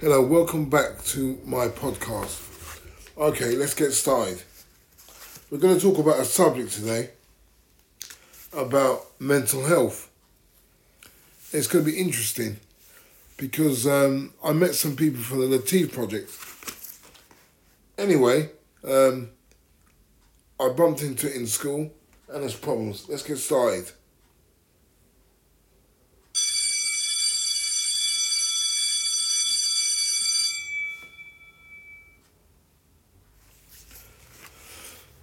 Hello, welcome back to my podcast. Okay, let's get started. We're going to talk about a subject today about mental health. It's going to be interesting because um, I met some people from the Lateef Project. Anyway, um, I bumped into it in school and there's problems. Let's get started.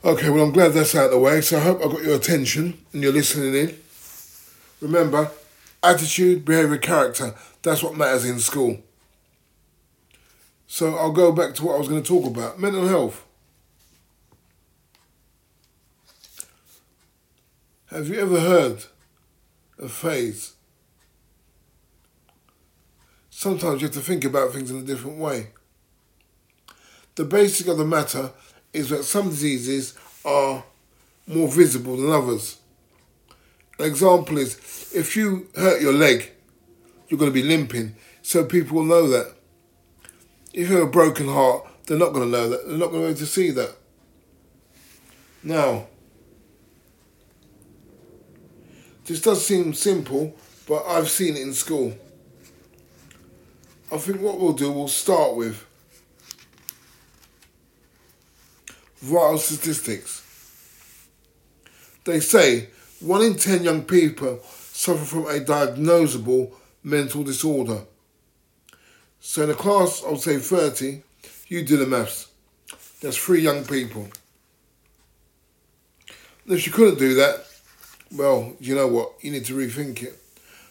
Okay, well, I'm glad that's out of the way. So I hope I got your attention and you're listening in. Remember, attitude, behaviour, character that's what matters in school. So I'll go back to what I was going to talk about mental health. Have you ever heard a phrase? Sometimes you have to think about things in a different way. The basic of the matter is that some diseases are more visible than others. An example is if you hurt your leg, you're going to be limping, so people will know that. If you have a broken heart, they're not going to know that. They're not going to be able to see that. Now, this does seem simple, but I've seen it in school. I think what we'll do, we'll start with vital statistics. They say one in ten young people suffer from a diagnosable mental disorder. So in a class, would say 30, you do the maths. That's three young people. And if you couldn't do that, well, you know what, you need to rethink it.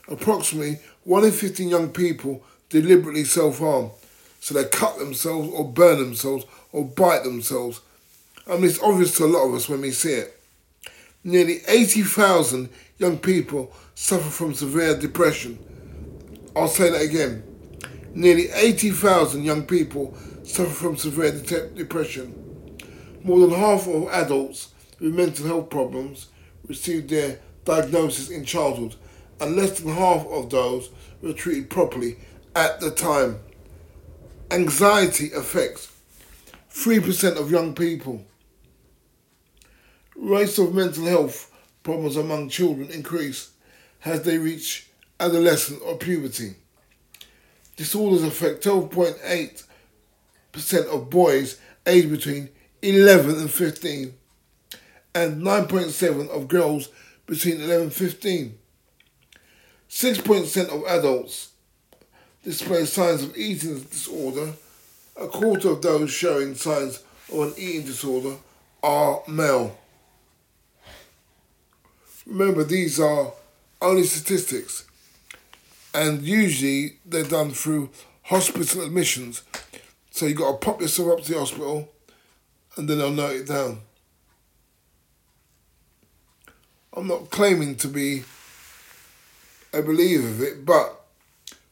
Approximately 1 in 15 young people deliberately self harm. So they cut themselves or burn themselves or bite themselves I mean, it's obvious to a lot of us when we see it. Nearly 80,000 young people suffer from severe depression. I'll say that again. Nearly 80,000 young people suffer from severe de- depression. More than half of adults with mental health problems receive their diagnosis in childhood, and less than half of those were treated properly at the time. Anxiety affects 3% of young people. Rates of mental health problems among children increase as they reach adolescence or puberty. Disorders affect 12.8% of boys aged between 11 and 15 and 9.7 of girls between 11 and 15. 6% of adults display signs of eating disorder. A quarter of those showing signs of an eating disorder are male. Remember, these are only statistics, and usually they're done through hospital admissions. So you've got to pop yourself up to the hospital, and then they'll note it down. I'm not claiming to be a believer of it, but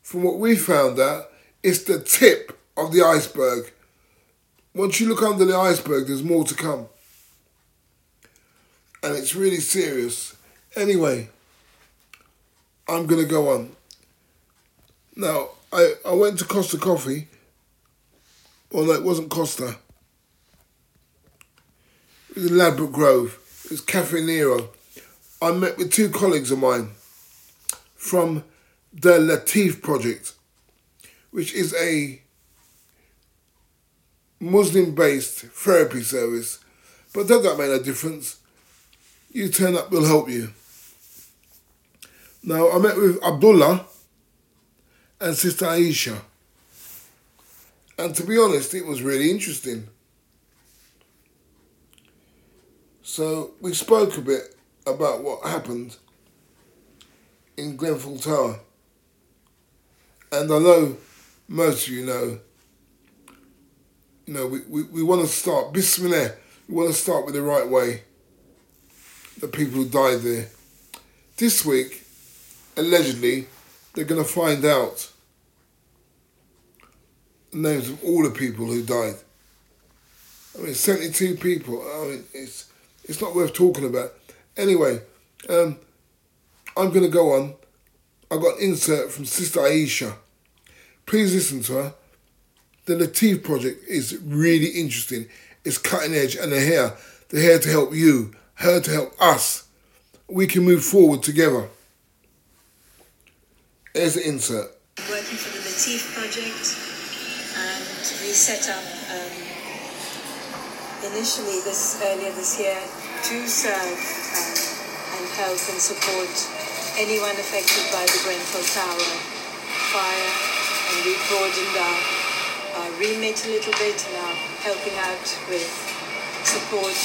from what we found out, it's the tip of the iceberg. Once you look under the iceberg, there's more to come. And it's really serious. Anyway, I'm going to go on. Now, I, I went to Costa Coffee. Well, no, it wasn't Costa. It was in Ladbroke Grove. It was Caffè Nero. I met with two colleagues of mine from the Lateef Project, which is a Muslim based therapy service. But does that make a difference? You turn up, we'll help you. Now, I met with Abdullah and Sister Aisha. And to be honest, it was really interesting. So we spoke a bit about what happened in Grenfell Tower. And I know most of you know, you know, we, we, we want to start, Bismillah, we want to start with the right way. The people who died there. This week, allegedly, they're going to find out the names of all the people who died. I mean, 72 people. I mean, it's it's not worth talking about. Anyway, um, I'm going to go on. I got an insert from Sister Aisha. Please listen to her the Lateef project is really interesting. It's cutting edge, and they're here. They're here to help you, here to help us. We can move forward together. Here's the insert. Working for the Lateef project, and we set up um, initially this earlier this year to serve um, and help and support anyone affected by the Grenfell Tower fire, and we broadened our, our remit a little bit and are helping out with support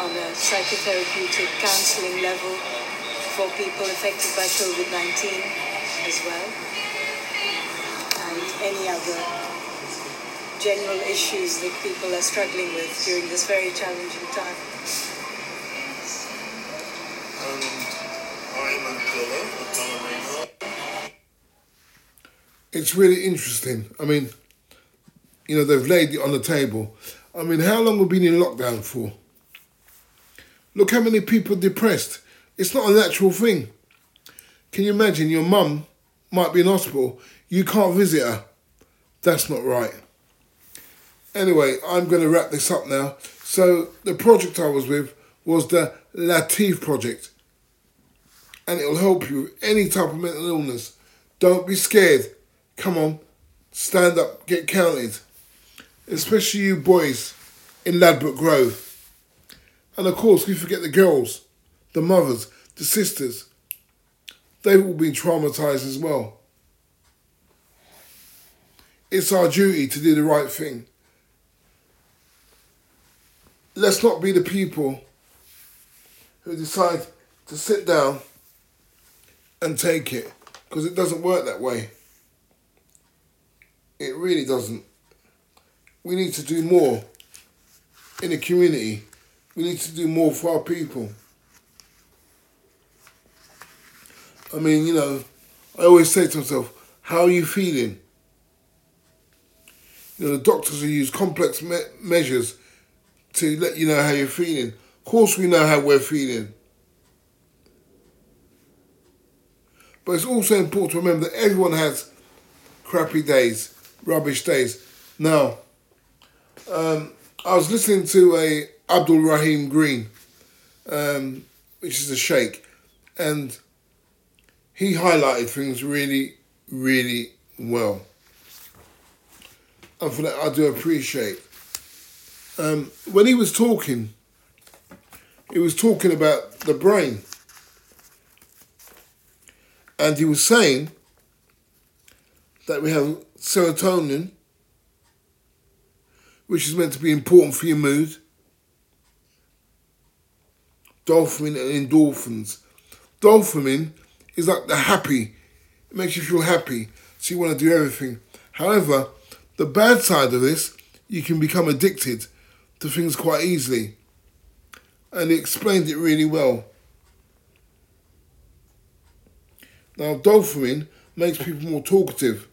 on a psychotherapeutic counseling level for people affected by COVID-19 as well, and any other general issues that people are struggling with during this very challenging time. Um, and I'm Abdullah, Abdullah Maynard. It's really interesting. I mean, you know, they've laid it on the table. I mean, how long have we been in lockdown for? Look how many people are depressed. It's not a natural thing. Can you imagine your mum might be in hospital, you can't visit her? That's not right. Anyway, I'm going to wrap this up now. So, the project I was with was the Lateef project, and it'll help you with any type of mental illness. Don't be scared. Come on, stand up, get counted. Especially you boys in Ladbroke Grove. And of course, we forget the girls, the mothers, the sisters. They've all been traumatized as well. It's our duty to do the right thing. Let's not be the people who decide to sit down and take it because it doesn't work that way. It really doesn't. We need to do more in the community. We need to do more for our people. I mean, you know, I always say to myself, how are you feeling? You know, the doctors will use complex me- measures to let you know how you're feeling. Of course, we know how we're feeling. But it's also important to remember that everyone has crappy days, rubbish days. Now, um, I was listening to a Abdul Rahim Green, um, which is a sheikh, and he highlighted things really, really well. And for that, I do appreciate. Um, when he was talking, he was talking about the brain. And he was saying that we have serotonin, which is meant to be important for your mood, dopamine and endorphins. Dopamine is like the happy, it makes you feel happy, so you want to do everything. However, the bad side of this, you can become addicted to things quite easily. And he explained it really well. Now, dopamine makes people more talkative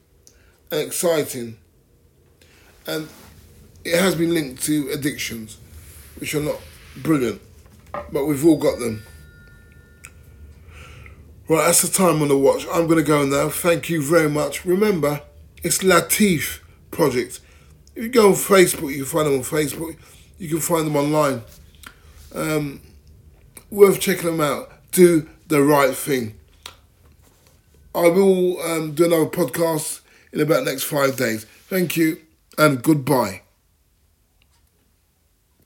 and exciting. And it has been linked to addictions, which are not brilliant, but we've all got them. Right, that's the time on the watch. I'm going to go now. Thank you very much. Remember, it's Lateef Project. If you go on Facebook, you can find them on Facebook. You can find them online. Um, worth checking them out. Do the right thing. I will um, do another podcast in about next five days. Thank you and goodbye.